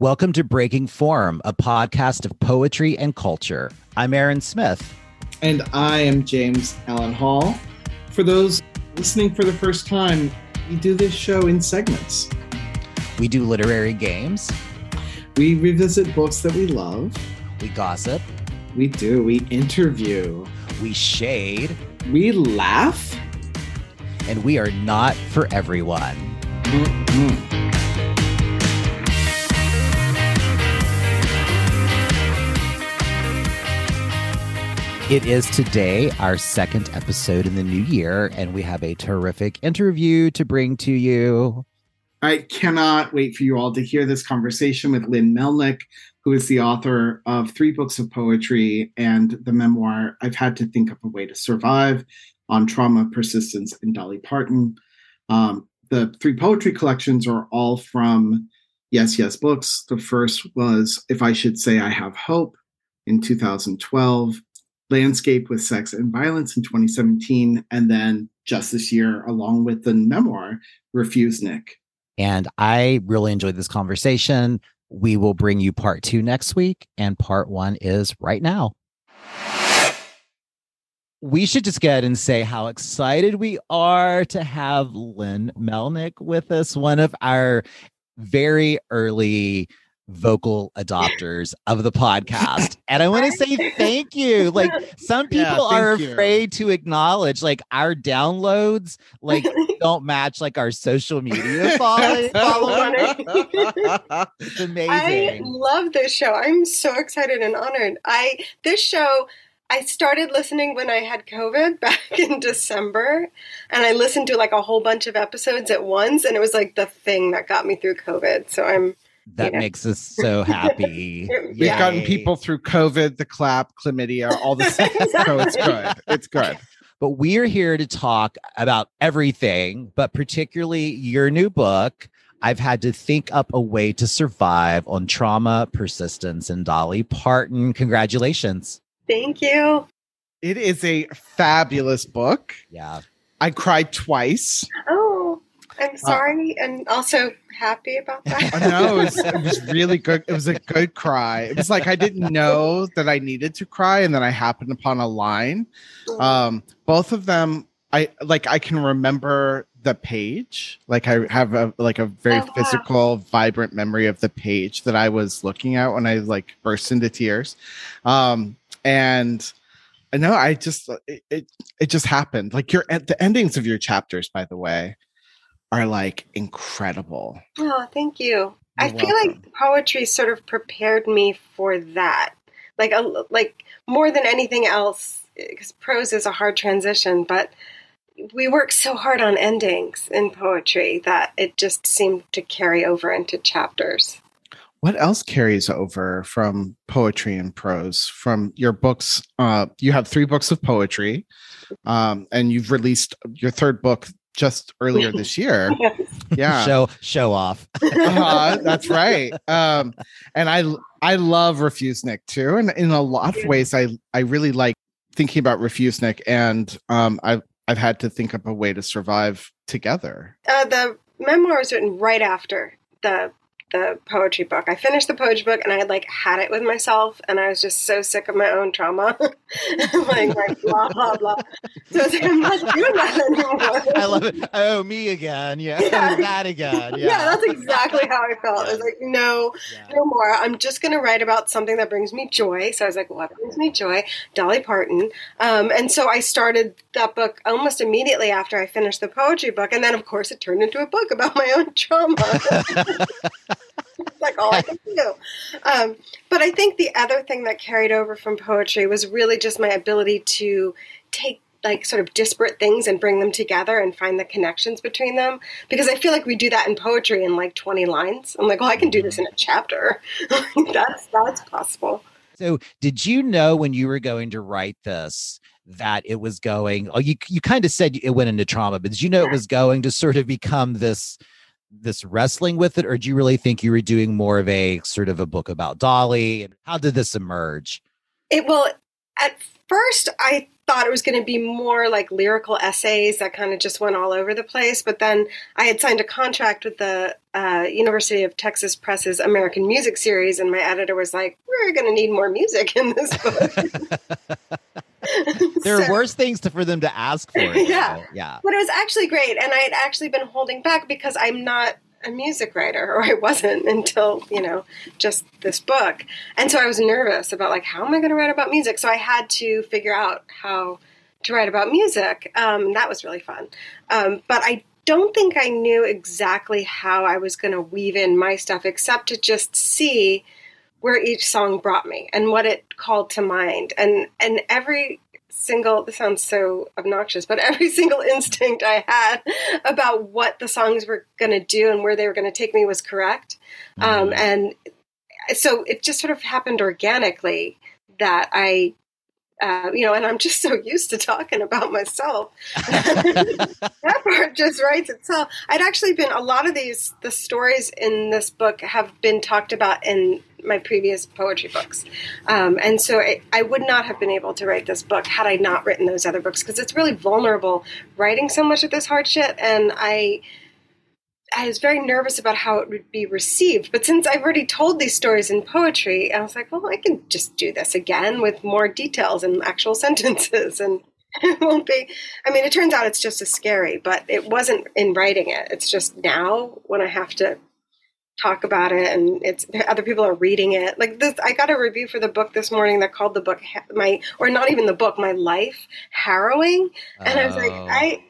Welcome to Breaking Form, a podcast of poetry and culture. I'm Aaron Smith. And I am James Allen Hall. For those listening for the first time, we do this show in segments. We do literary games. We revisit books that we love. We gossip. We do. We interview. We shade. We laugh. And we are not for everyone. Mm-hmm. It is today our second episode in the new year, and we have a terrific interview to bring to you. I cannot wait for you all to hear this conversation with Lynn Melnick, who is the author of three books of poetry and the memoir I've Had to Think Up a Way to Survive on trauma, persistence, and Dolly Parton. Um, the three poetry collections are all from YesYes Books. The first was If I Should Say I Have Hope in 2012 landscape with sex and violence in 2017 and then just this year along with the memoir Refusenik. And i really enjoyed this conversation. We will bring you part two next week and part one is right now. We should just get and say how excited we are to have lynn melnick with us one of our very early vocal adopters of the podcast. And I want to say thank you. Like some people yeah, are afraid to acknowledge like our downloads like don't match like our social media following. it's amazing. I love this show. I'm so excited and honored. I this show I started listening when I had COVID back in December, and I listened to like a whole bunch of episodes at once, and it was like the thing that got me through COVID. So I'm that yeah. makes us so happy. We've Yay. gotten people through COVID, the clap, chlamydia, all the stuff. so it's good. It's good. But we're here to talk about everything, but particularly your new book. I've had to think up a way to survive on trauma, persistence, and Dolly Parton. Congratulations. Thank you. It is a fabulous book. Yeah. I cried twice. Oh, I'm uh, sorry. Uh, and also happy about that. I know it was, it was really good. It was a good cry. It was like I didn't know that I needed to cry, and then I happened upon a line. Mm. Um, both of them, I like. I can remember the page. Like I have a like a very oh, physical, vibrant memory of the page that I was looking at when I like burst into tears. Um, and I know I just it, it, it just happened. Like your the endings of your chapters, by the way are like incredible. Oh, thank you. You're I feel welcome. like poetry sort of prepared me for that. Like a, like more than anything else because prose is a hard transition, but we work so hard on endings in poetry that it just seemed to carry over into chapters. What else carries over from poetry and prose from your books? Uh, you have three books of poetry, um, and you've released your third book just earlier this year. Yeah, show show off. uh, that's right. Um, and I I love Refusenik too, and in a lot of ways, I I really like thinking about Refusenik, and um, I've I've had to think up a way to survive together. Uh, the memoir was written right after the the poetry book. I finished the poetry book and I had like had it with myself and I was just so sick of my own trauma. like, like blah blah blah. So like, I'm not doing that anymore. I love it. Oh, me again. Yeah. yeah. that again. Yeah. yeah. that's exactly how I felt. Yeah. I was like, no, no more. I'm just gonna write about something that brings me joy. So I was like, what brings me joy? Dolly Parton. Um, and so I started that book almost immediately after I finished the poetry book. And then of course it turned into a book about my own trauma. Like all I can do. Um, but I think the other thing that carried over from poetry was really just my ability to take like sort of disparate things and bring them together and find the connections between them because I feel like we do that in poetry in like 20 lines. I'm like, well, I can do this in a chapter. that's that's possible. So, did you know when you were going to write this that it was going? Oh, you you kind of said it went into trauma, but did you know it was going to sort of become this this wrestling with it, or do you really think you were doing more of a sort of a book about Dolly? And how did this emerge? It well, at first I thought it was going to be more like lyrical essays that kind of just went all over the place. But then I had signed a contract with the uh, University of Texas Press's American Music Series, and my editor was like, "We're going to need more music in this book." there are worse things to, for them to ask for. Yeah, yeah. But it was actually great, and I had actually been holding back because I'm not a music writer or I wasn't until, you know, just this book. And so I was nervous about like how am I going to write about music? So I had to figure out how to write about music. Um, that was really fun. Um, but I don't think I knew exactly how I was going to weave in my stuff except to just see where each song brought me and what it called to mind. And and every single this sounds so obnoxious but every single instinct i had about what the songs were going to do and where they were going to take me was correct um, mm-hmm. um, and so it just sort of happened organically that i uh, you know, and I'm just so used to talking about myself. that part just writes itself. I'd actually been a lot of these the stories in this book have been talked about in my previous poetry books, um, and so I, I would not have been able to write this book had I not written those other books because it's really vulnerable writing so much of this hard shit, and I I was very nervous about how it would be received. But since I've already told these stories in poetry, I was like, well, I can just do this again with more details and actual sentences. And it won't be, I mean, it turns out it's just as scary, but it wasn't in writing it. It's just now when I have to talk about it and it's other people are reading it like this i got a review for the book this morning that called the book my or not even the book my life harrowing and oh. i was like oh. i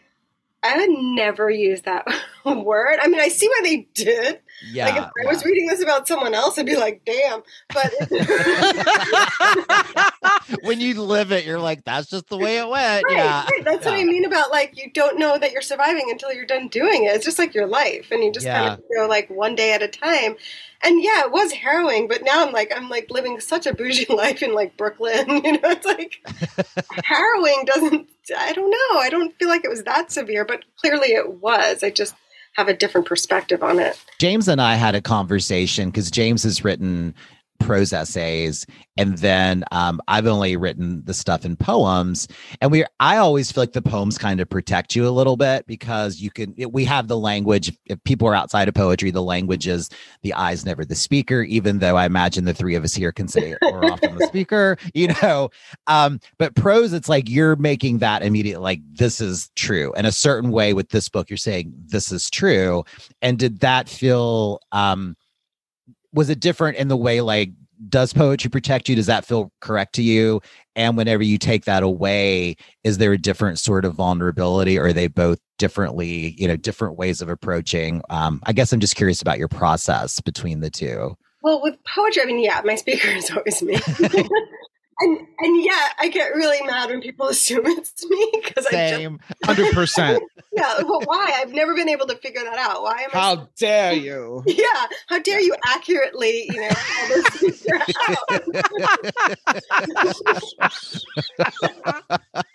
I would never use that word. I mean, I see why they did. Yeah. Like if I yeah. was reading this about someone else, I'd be like, damn. But when you live it, you're like, that's just the way it went. Right, yeah. Right. That's yeah. what I mean about like you don't know that you're surviving until you're done doing it. It's just like your life. And you just yeah. kind of go like one day at a time and yeah, it was harrowing, but now I'm like I'm like living such a bougie life in like Brooklyn. You know, it's like harrowing doesn't. I don't know. I don't feel like it was that severe, but clearly it was. I just have a different perspective on it. James and I had a conversation because James has written prose essays. And then um, i've only written the stuff in poems. And we i always feel like the poems kind of protect you a little bit because you can it, we have the language. If people are outside of poetry the language is the eyes never the speaker even though i imagine the three of us here can say more often the speaker you know? Um, but prose it's like you're making that immediate like this is true. In a certain way with this book you're saying this is true. And did that feel um was it different in the way like does poetry protect you? Does that feel correct to you? And whenever you take that away is there a different sort of vulnerability? Or are they both differently you know different ways of approaching? Um, i guess i'm just curious about your process between the two. Well with poetry i mean yeah my speaker is always me and and yeah, I get really mad when people assume it's me because I hundred percent. Yeah, well, why? I've never been able to figure that out. Why am I? How dare you? Yeah, how dare you accurately, you know,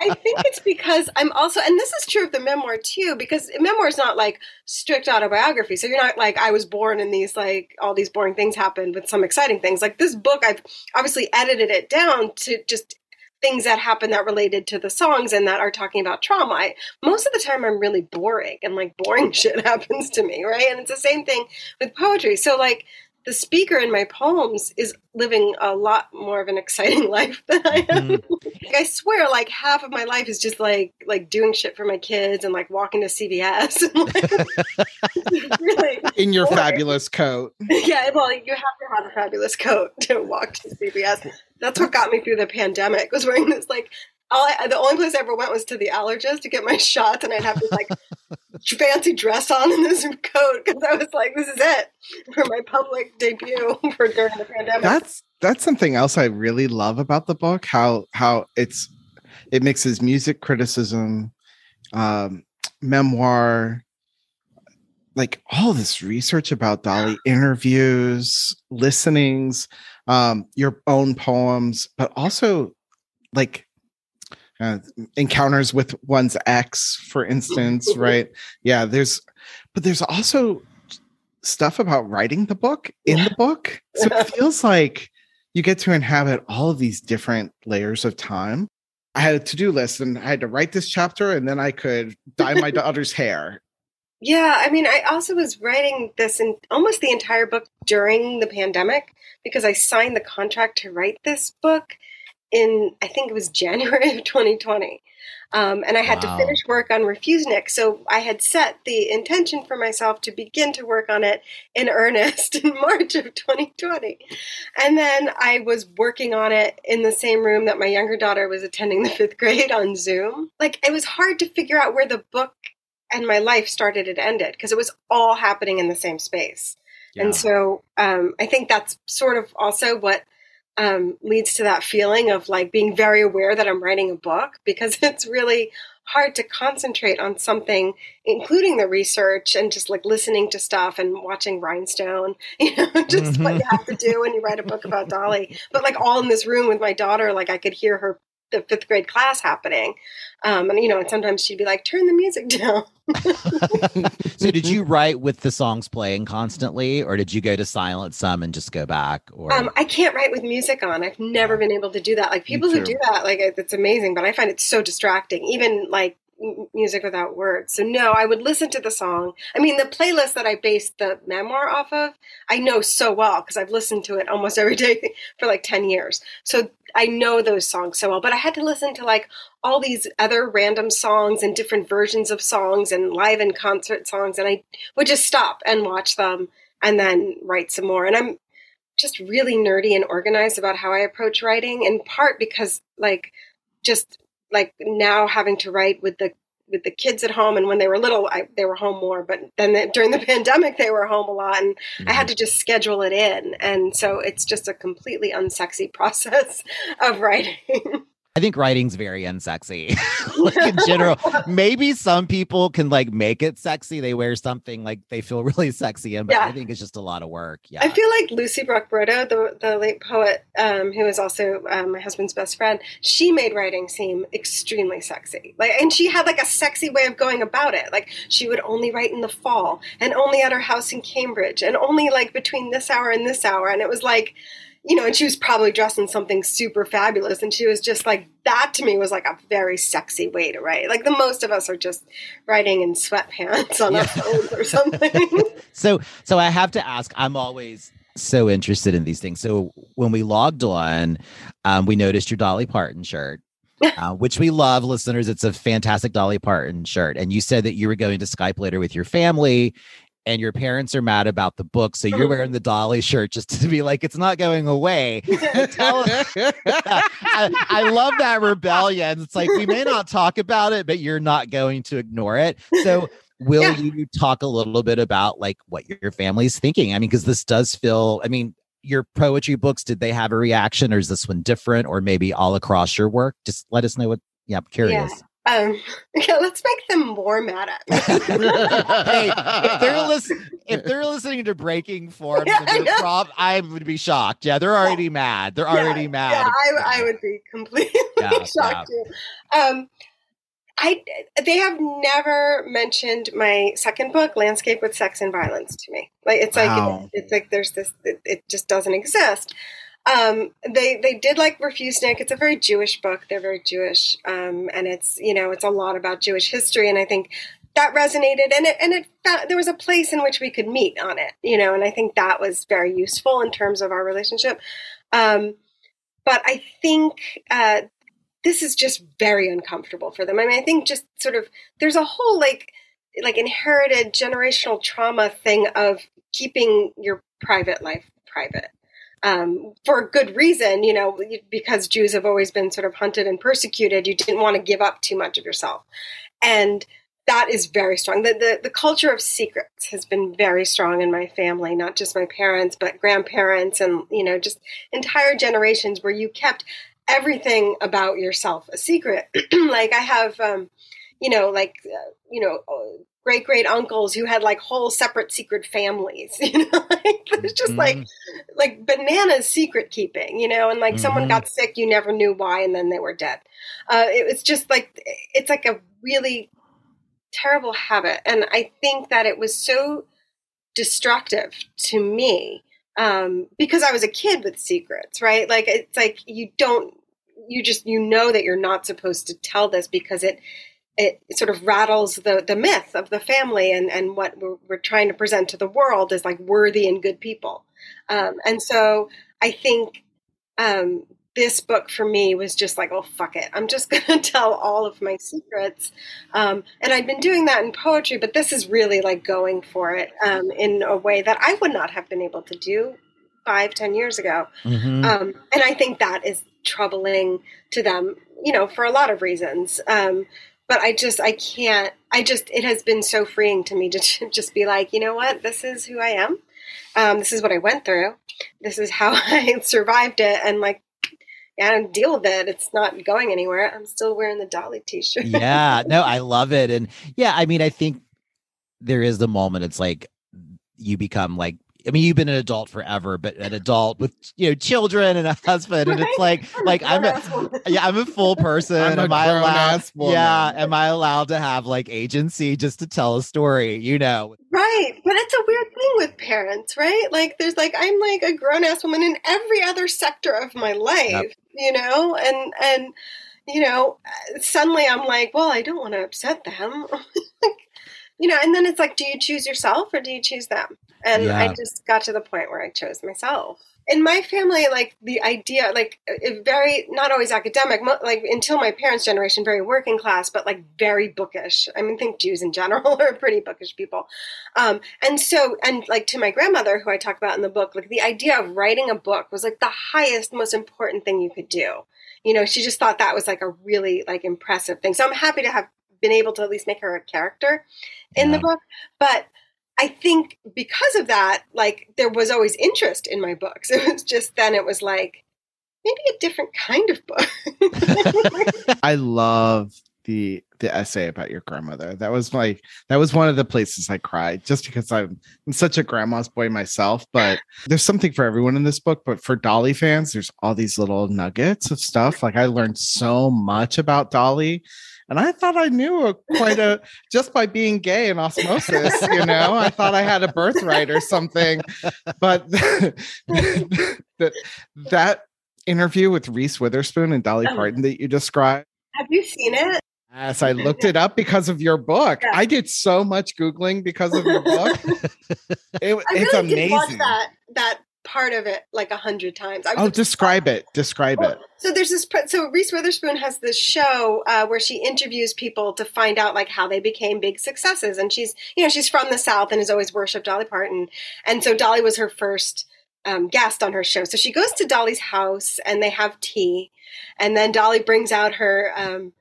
I think it's because I'm also, and this is true of the memoir too, because memoir is not like strict autobiography. So you're not like I was born and these like all these boring things happened with some exciting things. Like this book, I've obviously edited it down to just things that happen that related to the songs and that are talking about trauma. I, most of the time, I'm really boring and like boring shit happens to me, right? And it's the same thing with poetry. So, like, the speaker in my poems is living a lot more of an exciting life than I am. Mm-hmm. like, I swear, like half of my life is just like like doing shit for my kids and like walking to CVS. really in your boring. fabulous coat. Yeah, well, you have to have a fabulous coat to walk to CVS. That's what got me through the pandemic. Was wearing this like all I, the only place I ever went was to the allergist to get my shots, and I'd have this like fancy dress on in this coat because I was like, "This is it for my public debut for during the pandemic." That's that's something else I really love about the book. How how it's it mixes music criticism, um, memoir, like all this research about Dolly, interviews, listenings, um, your own poems, but also like uh, encounters with one's ex, for instance, right? Yeah, there's, but there's also stuff about writing the book in the book. So it feels like you get to inhabit all of these different layers of time. I had a to do list and I had to write this chapter and then I could dye my daughter's hair. Yeah, I mean, I also was writing this in almost the entire book during the pandemic because I signed the contract to write this book in, I think it was January of 2020. Um, and I had wow. to finish work on Refusenik. So I had set the intention for myself to begin to work on it in earnest in March of 2020. And then I was working on it in the same room that my younger daughter was attending the fifth grade on Zoom. Like it was hard to figure out where the book and my life started and ended because it was all happening in the same space. Yeah. And so um, I think that's sort of also what um, leads to that feeling of like being very aware that I'm writing a book because it's really hard to concentrate on something, including the research and just like listening to stuff and watching Rhinestone, you know, just mm-hmm. what you have to do when you write a book about Dolly. But like all in this room with my daughter, like I could hear her the fifth grade class happening. Um, and you know, and sometimes she'd be like, "Turn the music down." so, did you write with the songs playing constantly, or did you go to silent some and just go back? Or um, I can't write with music on. I've never been able to do that. Like people who do that, like it's amazing, but I find it so distracting. Even like music without words. So no, I would listen to the song. I mean, the playlist that I based the memoir off of, I know so well because I've listened to it almost every day for like 10 years. So I know those songs so well, but I had to listen to like all these other random songs and different versions of songs and live and concert songs and I would just stop and watch them and then write some more. And I'm just really nerdy and organized about how I approach writing in part because like just like now having to write with the with the kids at home and when they were little I, they were home more but then the, during the pandemic they were home a lot and mm-hmm. i had mm-hmm. to just schedule it in and so it's just a completely unsexy process of writing I think writing's very unsexy. like in general, maybe some people can like make it sexy. They wear something like they feel really sexy in, but yeah. I think it's just a lot of work. Yeah. I feel like Lucie Brock-Broido, the, the late poet, um, who is also um, my husband's best friend, she made writing seem extremely sexy. Like, and she had like a sexy way of going about it. Like she would only write in the fall and only at her house in Cambridge and only like between this hour and this hour. And it was like, you know, and she was probably dressed in something super fabulous. And she was just like, that to me was like a very sexy way to write. Like the most of us are just writing in sweatpants on yeah. our phones or something. so, so I have to ask, I'm always so interested in these things. So when we logged on, um, we noticed your Dolly Parton shirt. Uh, which we love, listeners. It's a fantastic Dolly Parton shirt. And you said that you were going to Skype later with your family and your parents are mad about the book, so you're wearing the Dolly shirt just to be like, it's not going away. I, I, love that rebellion. It's like we may not talk about it, but you're not going to ignore it. So will yeah. you talk a little bit about like what your family's thinking? I mean, because this does feel, I mean, your poetry books, did they have a reaction or is this one different or maybe all across your work? Just let us know what yeah, I'm curious. Yeah. Um, yeah, let's make them more mad at me. hey, if they're listening, if they're listening to Breaking Forms yeah, and prop, I would be shocked. Yeah, they're already yeah. mad. They're yeah, already mad. Yeah, I, I would be completely shocked too. Um, I they have never mentioned my second book, Landscape with Sex and Violence, to me. Like it's wow. like it's like there's this. It, it just doesn't exist. Um, they they did like refuse Refusenik. It's a very Jewish book. They're very Jewish, um, and it's you know it's a lot about Jewish history. And I think that resonated, and it and it there was a place in which we could meet on it, you know. And I think that was very useful in terms of our relationship. Um, but I think uh, this is just very uncomfortable for them. I mean, I think just sort of there's a whole like like inherited generational trauma thing of keeping your private life private um, for good reason, you know, because Jews have always been sort of hunted and persecuted. You didn't want to give up too much of yourself, and that is very strong. The, the, the culture of secrets has been very strong in my family, not just my parents, but grandparents, and you know, just entire generations where you kept everything about yourself a secret. like I have, um, you know, like uh, you know, great great uncles who had like whole separate secret families you know like it's just mm-hmm. like like bananas secret keeping you know and like mm-hmm. someone got sick you never knew why and then they were dead uh, it was just like it's like a really terrible habit and i think that it was so destructive to me um, because i was a kid with secrets right like it's like you don't you just you know that you're not supposed to tell this because it it sort of rattles the the myth of the family and and what we're, we're trying to present to the world as like worthy and good people um, and so i think um, this book for me was just like, oh, fuck it. I'm just going to tell all of my secrets. Um, and I'd been doing that in poetry, but this is really like going for it um, in a way that I would not have been able to do five, ten years ago. Mm-hmm. Um, and I think that is troubling to them, you know, for a lot of reasons. But I just, I can't, I just, it has been so freeing to me to just be like, you know what, this is who I am. Um, this is what I went through. This is how I survived it. And like, and deal with it. It's not going anywhere. I'm still wearing the Dolly t-shirt. yeah, no, I love it. And yeah, I mean, I think there is the moment it's like you become like I mean, you've been an adult forever, but an adult with you know children and a husband, and it's like like I'm a yeah, I'm a full person. I'm am I allowed? Yeah, am I allowed to have like agency just to tell a story? You know, right? But it's a weird thing with parents, right? Like, there's like I'm like a grown ass woman in every other sector of my life, yep. you know, and and you know, suddenly I'm like, well, I don't want to upset them. you know, and then it's like, do you choose yourself or do you choose them? And yeah. I just got to the point where I chose myself. In my family, like the idea, like very, not always academic, like until my parents' generation, very working class, but like very bookish. I mean, think Jews in general are pretty bookish people. Um, and so, and like to my grandmother, who I talk about in the book, like the idea of writing a book was like the highest, most important thing you could do. You know, she just thought that was like a really like impressive thing. So I'm happy to have been able to at least make her a character in yeah. the book. But I think because of that, like there was always interest in my books. It was just then it was like maybe a different kind of book. I love the the essay about your grandmother. That was like that was one of the places I cried just because I'm, I'm such a grandma's boy myself. But there's something for everyone in this book. But for Dolly fans, there's all these little nuggets of stuff. Like I learned so much about Dolly and I thought I knew a, quite a just by being gay and osmosis, you know. I thought I had a birthright or something. But that that interview with Reese Witherspoon and Dolly oh. Parton that you described. Have you seen it? Yes, I looked it up because of your book. Yeah. I did so much googling because of your book. It, it's amazing. that that part of it like a hundred times. I oh, describe it. Describe it. So there's this. So Reese Witherspoon has this show uh, where she interviews people to find out like how they became big successes, and she's you know she's from the South and has always worshipped Dolly Parton, and so Dolly was her first um, guest on her show. So she goes to Dolly's house and they have tea, and then Dolly brings out her. Um,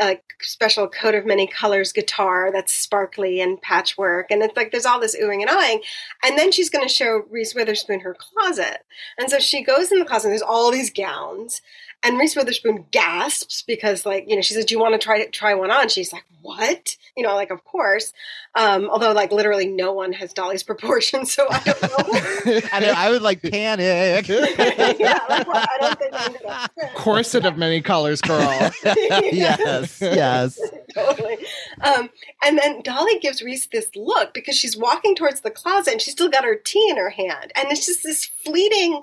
a special coat of many colors guitar that's sparkly and patchwork. And it's like there's all this oohing and eyeing. And then she's going to show Reese Witherspoon her closet. And so she goes in the closet and there's all these gowns. And Reese Witherspoon gasps because, like, you know, she says, "Do you want to try try one on?" She's like, "What?" You know, like, of course. Um, although, like, literally, no one has Dolly's proportions, so I don't know. I, know, I would like panic. yeah, like, well, I don't think I'm gonna corset of many colors, girl. yes, yes, totally. Um, and then Dolly gives Reese this look because she's walking towards the closet and she's still got her tea in her hand, and it's just this fleeting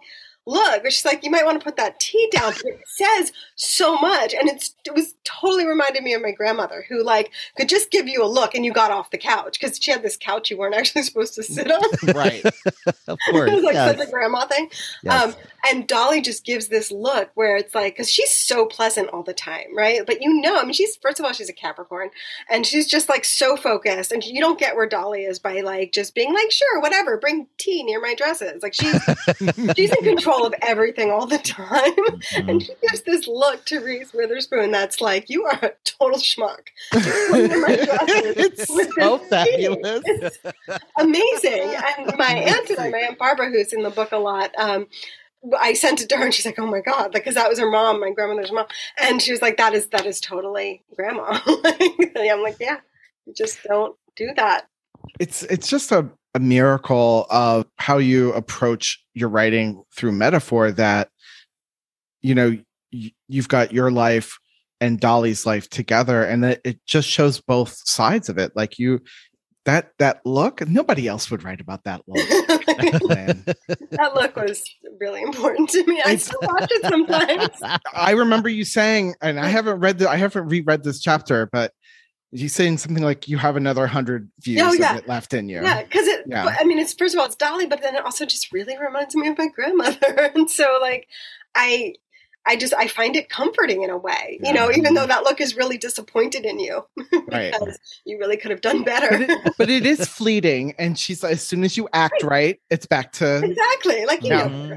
look. She's like, you might want to put that tea down. But it says so much. And it's, it was totally reminded me of my grandmother who like could just give you a look and you got off the couch because she had this couch you weren't actually supposed to sit on. right. of course. it was like yes. such a grandma thing. Yes. Um, and Dolly just gives this look where it's like, because she's so pleasant all the time, right? But you know, I mean, she's, first of all, she's a Capricorn and she's just like so focused. And you don't get where Dolly is by like just being like, sure, whatever, bring tea near my dresses. Like she's, she's in control of everything all the time. Mm-hmm. And she gives this look to Reese Witherspoon that's like, you are a total schmuck. it's so fabulous. It's amazing. And my aunt and I, my aunt Barbara, who's in the book a lot, um, I sent it to her and she's like, "Oh my god!" Because that was her mom, my grandmother's mom, and she was like, "That is that is totally grandma." I'm like, "Yeah, just don't do that." It's it's just a a miracle of how you approach your writing through metaphor that you know you've got your life and Dolly's life together and it, it just shows both sides of it like you that that look nobody else would write about that look that look was really important to me. I still watch it sometimes. I remember you saying, and I haven't read the, I haven't reread this chapter, but you saying something like you have another hundred views oh, yeah. of it left in you. Yeah, because it. Yeah. I mean, it's first of all, it's Dolly, but then it also just really reminds me of my grandmother, and so like, I I just I find it comforting in a way, yeah. you know, even though mm-hmm. that look is really disappointed in you right. because you really could have done better. But it, but it is fleeting, and she's like, as soon as you act right, right it's back to exactly like you yeah. know,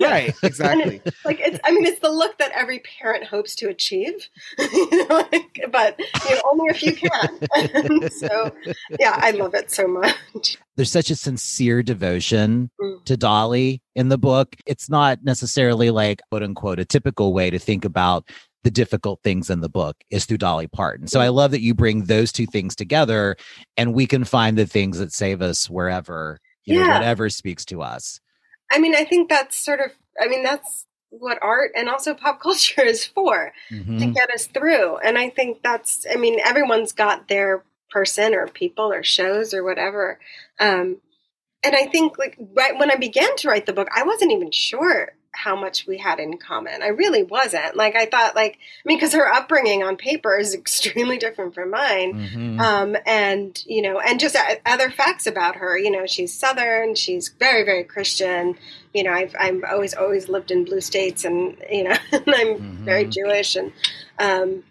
right? Exactly. It, like it's, I mean, it's the look that every parent hopes to achieve, you know, like, but you know, only if you can. so, yeah, I love it so much there's such a sincere devotion mm. to Dolly in the book. It's not necessarily like quote unquote a typical way to think about the difficult things in the book is through Dolly Parton. So I love that you bring those two things together and we can find the things that save us wherever, you yeah. know, whatever speaks to us. I mean, I think that's sort of, I mean, that's what art and also pop culture is for mm-hmm. to get us through. And I think that's, I mean, everyone's got their person or people or shows or whatever. Um, and I think like right when I began to write the book, I wasn't even sure how much we had in common. I really wasn't. Like I thought, like I mean, because her upbringing on paper is extremely different from mine, mm-hmm. um, and you know, and just other facts about her. You know, she's Southern. She's very, very Christian. You know, I've I've always always lived in blue states, and you know, and I'm mm-hmm. very Jewish, and um,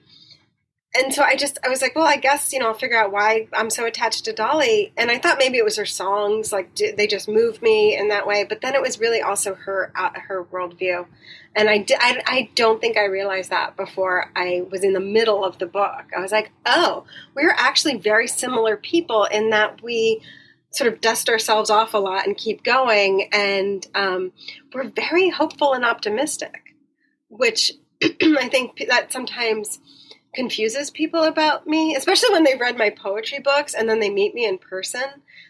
and so I just I was like, well, I guess you know I'll figure out why I'm so attached to Dolly. And I thought maybe it was her songs, like they just moved me in that way. But then it was really also her uh, her worldview, and I, I I don't think I realized that before I was in the middle of the book. I was like, oh, we're actually very similar people in that we sort of dust ourselves off a lot and keep going, and um, we're very hopeful and optimistic, which I think that sometimes confuses people about me, especially when they've read my poetry books and then they meet me in person.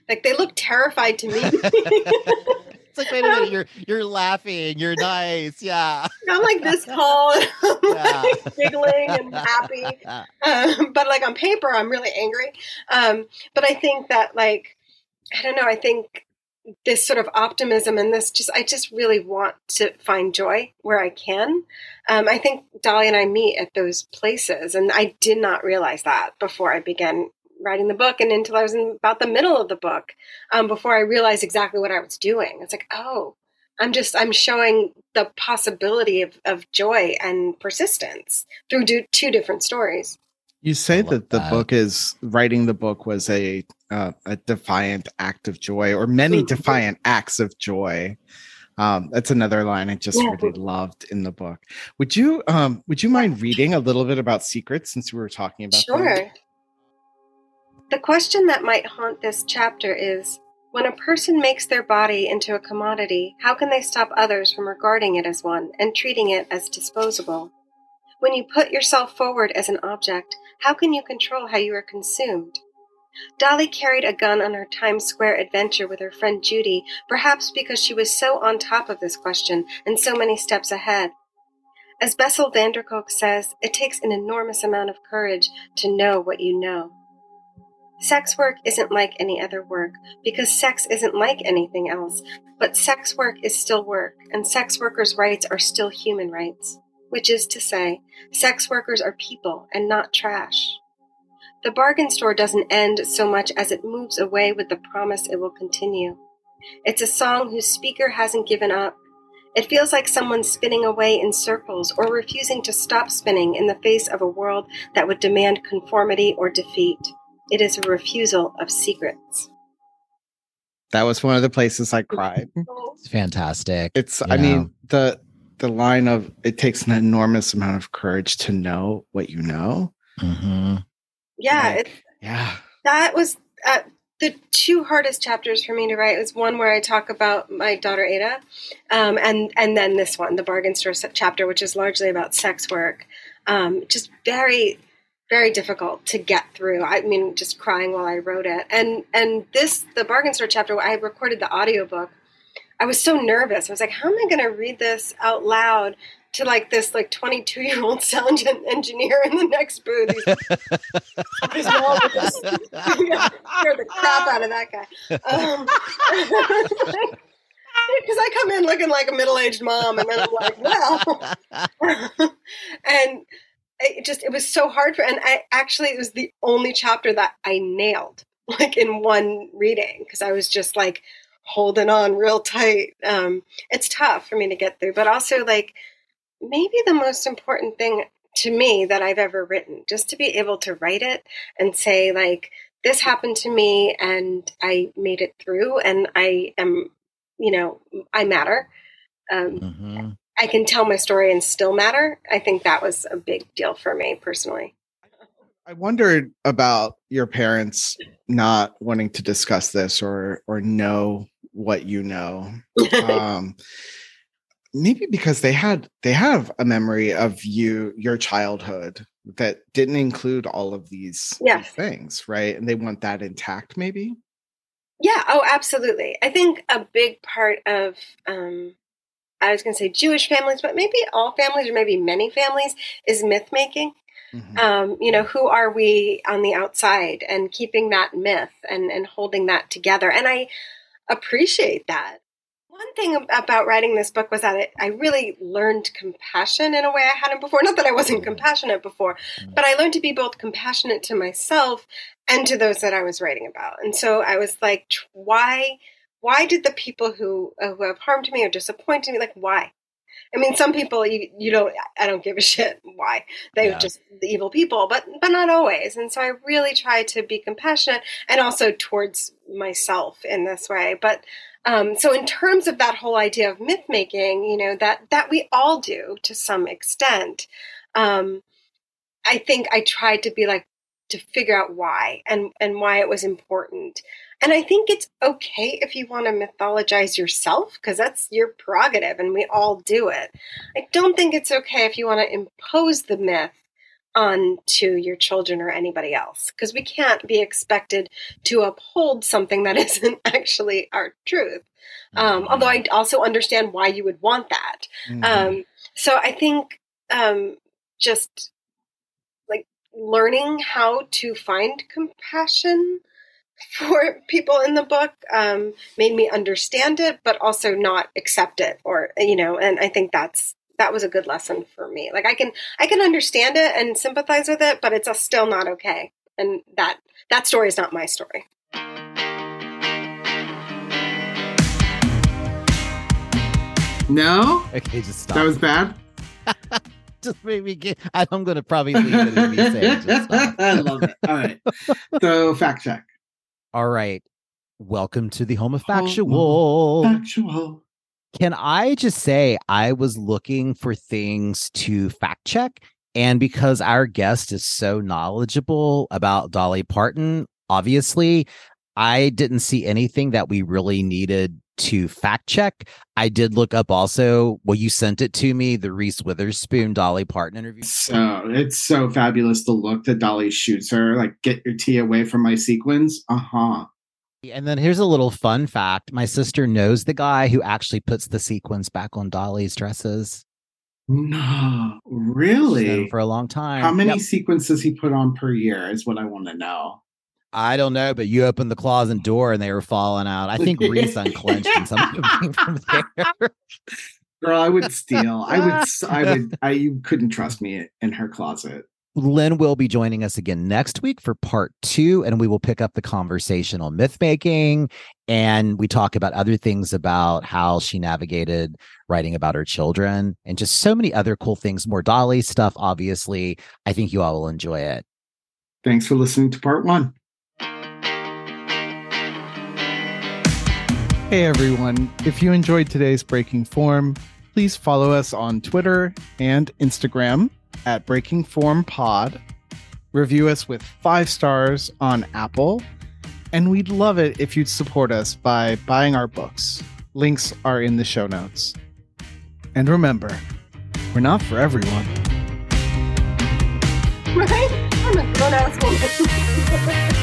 Like they look terrified to meet me. it's like, wait a minute, you're you're laughing, you're nice, yeah. I'm like this tall, yeah. like giggling and happy. Um, but like on paper, I'm really angry. Um, but I think that like I don't know. I think this sort of optimism and this just I just really want to find joy where I can. Um, I think Dolly and I meet at those places, and I did not realize that before I began writing the book, and until I was in about the middle of the book, um, before I realized exactly what I was doing. It's like, oh, I'm just I'm showing the possibility of, of joy and persistence through do, two different stories. You say that the that. book is writing the book was a uh, a defiant act of joy, or many defiant acts of joy. Um, that's another line I just yeah. really loved in the book. Would you um, would you mind reading a little bit about secrets since we were talking about sure. Them? The question that might haunt this chapter is when a person makes their body into a commodity, how can they stop others from regarding it as one and treating it as disposable? When you put yourself forward as an object, how can you control how you are consumed? Dolly carried a gun on her Times Square adventure with her friend Judy, perhaps because she was so on top of this question and so many steps ahead. As Bessel van der Kolk says, it takes an enormous amount of courage to know what you know. Sex work isn't like any other work because sex isn't like anything else, but sex work is still work, and sex workers' rights are still human rights which is to say, sex workers are people and not trash. The bargain store doesn't end so much as it moves away with the promise it will continue. It's a song whose speaker hasn't given up. It feels like someone spinning away in circles or refusing to stop spinning in the face of a world that would demand conformity or defeat. It is a refusal of secrets. That was one of the places I cried. It's fantastic. It's, I know. mean, the the line of it takes an enormous amount of courage to know what you know. Mm-hmm. Yeah, like, yeah. That was uh, the two hardest chapters for me to write. Was one where I talk about my daughter Ada, um, and and then this one, the bargain store chapter, which is largely about sex work. Um, just very very difficult to get through. I mean, just crying while I wrote it. And and this the bargain store chapter, I recorded the audiobook I was so nervous. I was like, how am I going to read this out loud to like this like 22 year old sound engineer in the next booth? He's, he's scared the crap out of that guy. Um, because I come in looking like a middle aged mom, and then I'm like, well, and it just it was so hard for. And I actually it was the only chapter that I nailed like in one reading because I was just like holding on real tight. Um, it's tough for me to get through, but also like maybe the most important thing to me that I've ever written, just to be able to write it and say like this happened to me and I made it through and I am, you know, I matter. Um, mm-hmm. I can tell my story and still matter. I think that was a big deal for me personally. I wondered about your parents not wanting to discuss this or or know what you know. um, maybe because they had they have a memory of you your childhood that didn't include all of these, yes. things, right? And they want that intact, maybe. Yeah. Oh, absolutely. I think a big part of um, I was going to say Jewish families, but maybe all families or maybe many families is myth making. Mm-hmm. Um, you know, who are we on the outside and keeping that myth and, and holding that together. And I appreciate that. One thing about writing this book was that it, I really learned compassion in a way I hadn't before. Not that I wasn't mm-hmm. compassionate before, mm-hmm. but I learned to be both compassionate to myself and to those that I was writing about. And so I was like, why? Why did the people who uh, who have harmed me or disappointed me like why? I mean, some people you you don't I don't give a shit why they're yeah. just the evil people, but but not always. And so I really try to be compassionate and also towards myself in this way. But um, so in terms of that whole idea of myth making, you know that that we all do to some extent. Um, I think I tried to be like to figure out why and and why it was important and I think it's okay if you want to mythologize yourself because that's your prerogative and we all do it. I don't think it's okay if you want to impose the myth onto your children or anybody else because we can't be expected to uphold something that isn't actually our truth. Um, mm-hmm. Although I also understand why you would want that. Mm-hmm. Um, so I think um, just like learning how to find compassion for people in the book um, made me understand it, but also not accept it, or you know. And I think that's that was a good lesson for me. Like I can I can understand it and sympathize with it, but it's still not okay. And that that story is not my story. No. Okay, just stop. That was bad. just made me get. I'm going to probably leave it if you say I love it. All right. So fact check. All right. Welcome to the home of factual. Factual. Can I just say I was looking for things to fact check and because our guest is so knowledgeable about Dolly Parton, obviously, I didn't see anything that we really needed to fact check. I did look up also, well, you sent it to me, the Reese Witherspoon Dolly Parton interview. So it's so fabulous the look that Dolly shoots her, like, get your tea away from my sequins. Uh huh. And then here's a little fun fact my sister knows the guy who actually puts the sequins back on Dolly's dresses. No, really? for a long time. How many yep. sequences he put on per year is what I want to know. I don't know, but you opened the closet door and they were falling out. I think Reese unclenched and something from there. Girl, I would steal. I would. I would. I you couldn't trust me in her closet. Lynn will be joining us again next week for part two, and we will pick up the conversation on myth making. And we talk about other things about how she navigated writing about her children and just so many other cool things, more Dolly stuff, obviously. I think you all will enjoy it. Thanks for listening to part one. Hey everyone, if you enjoyed today's Breaking Form, please follow us on Twitter and Instagram at Breaking Form Pod. Review us with five stars on Apple, and we'd love it if you'd support us by buying our books. Links are in the show notes. And remember, we're not for everyone. Right? I'm a grown ass woman.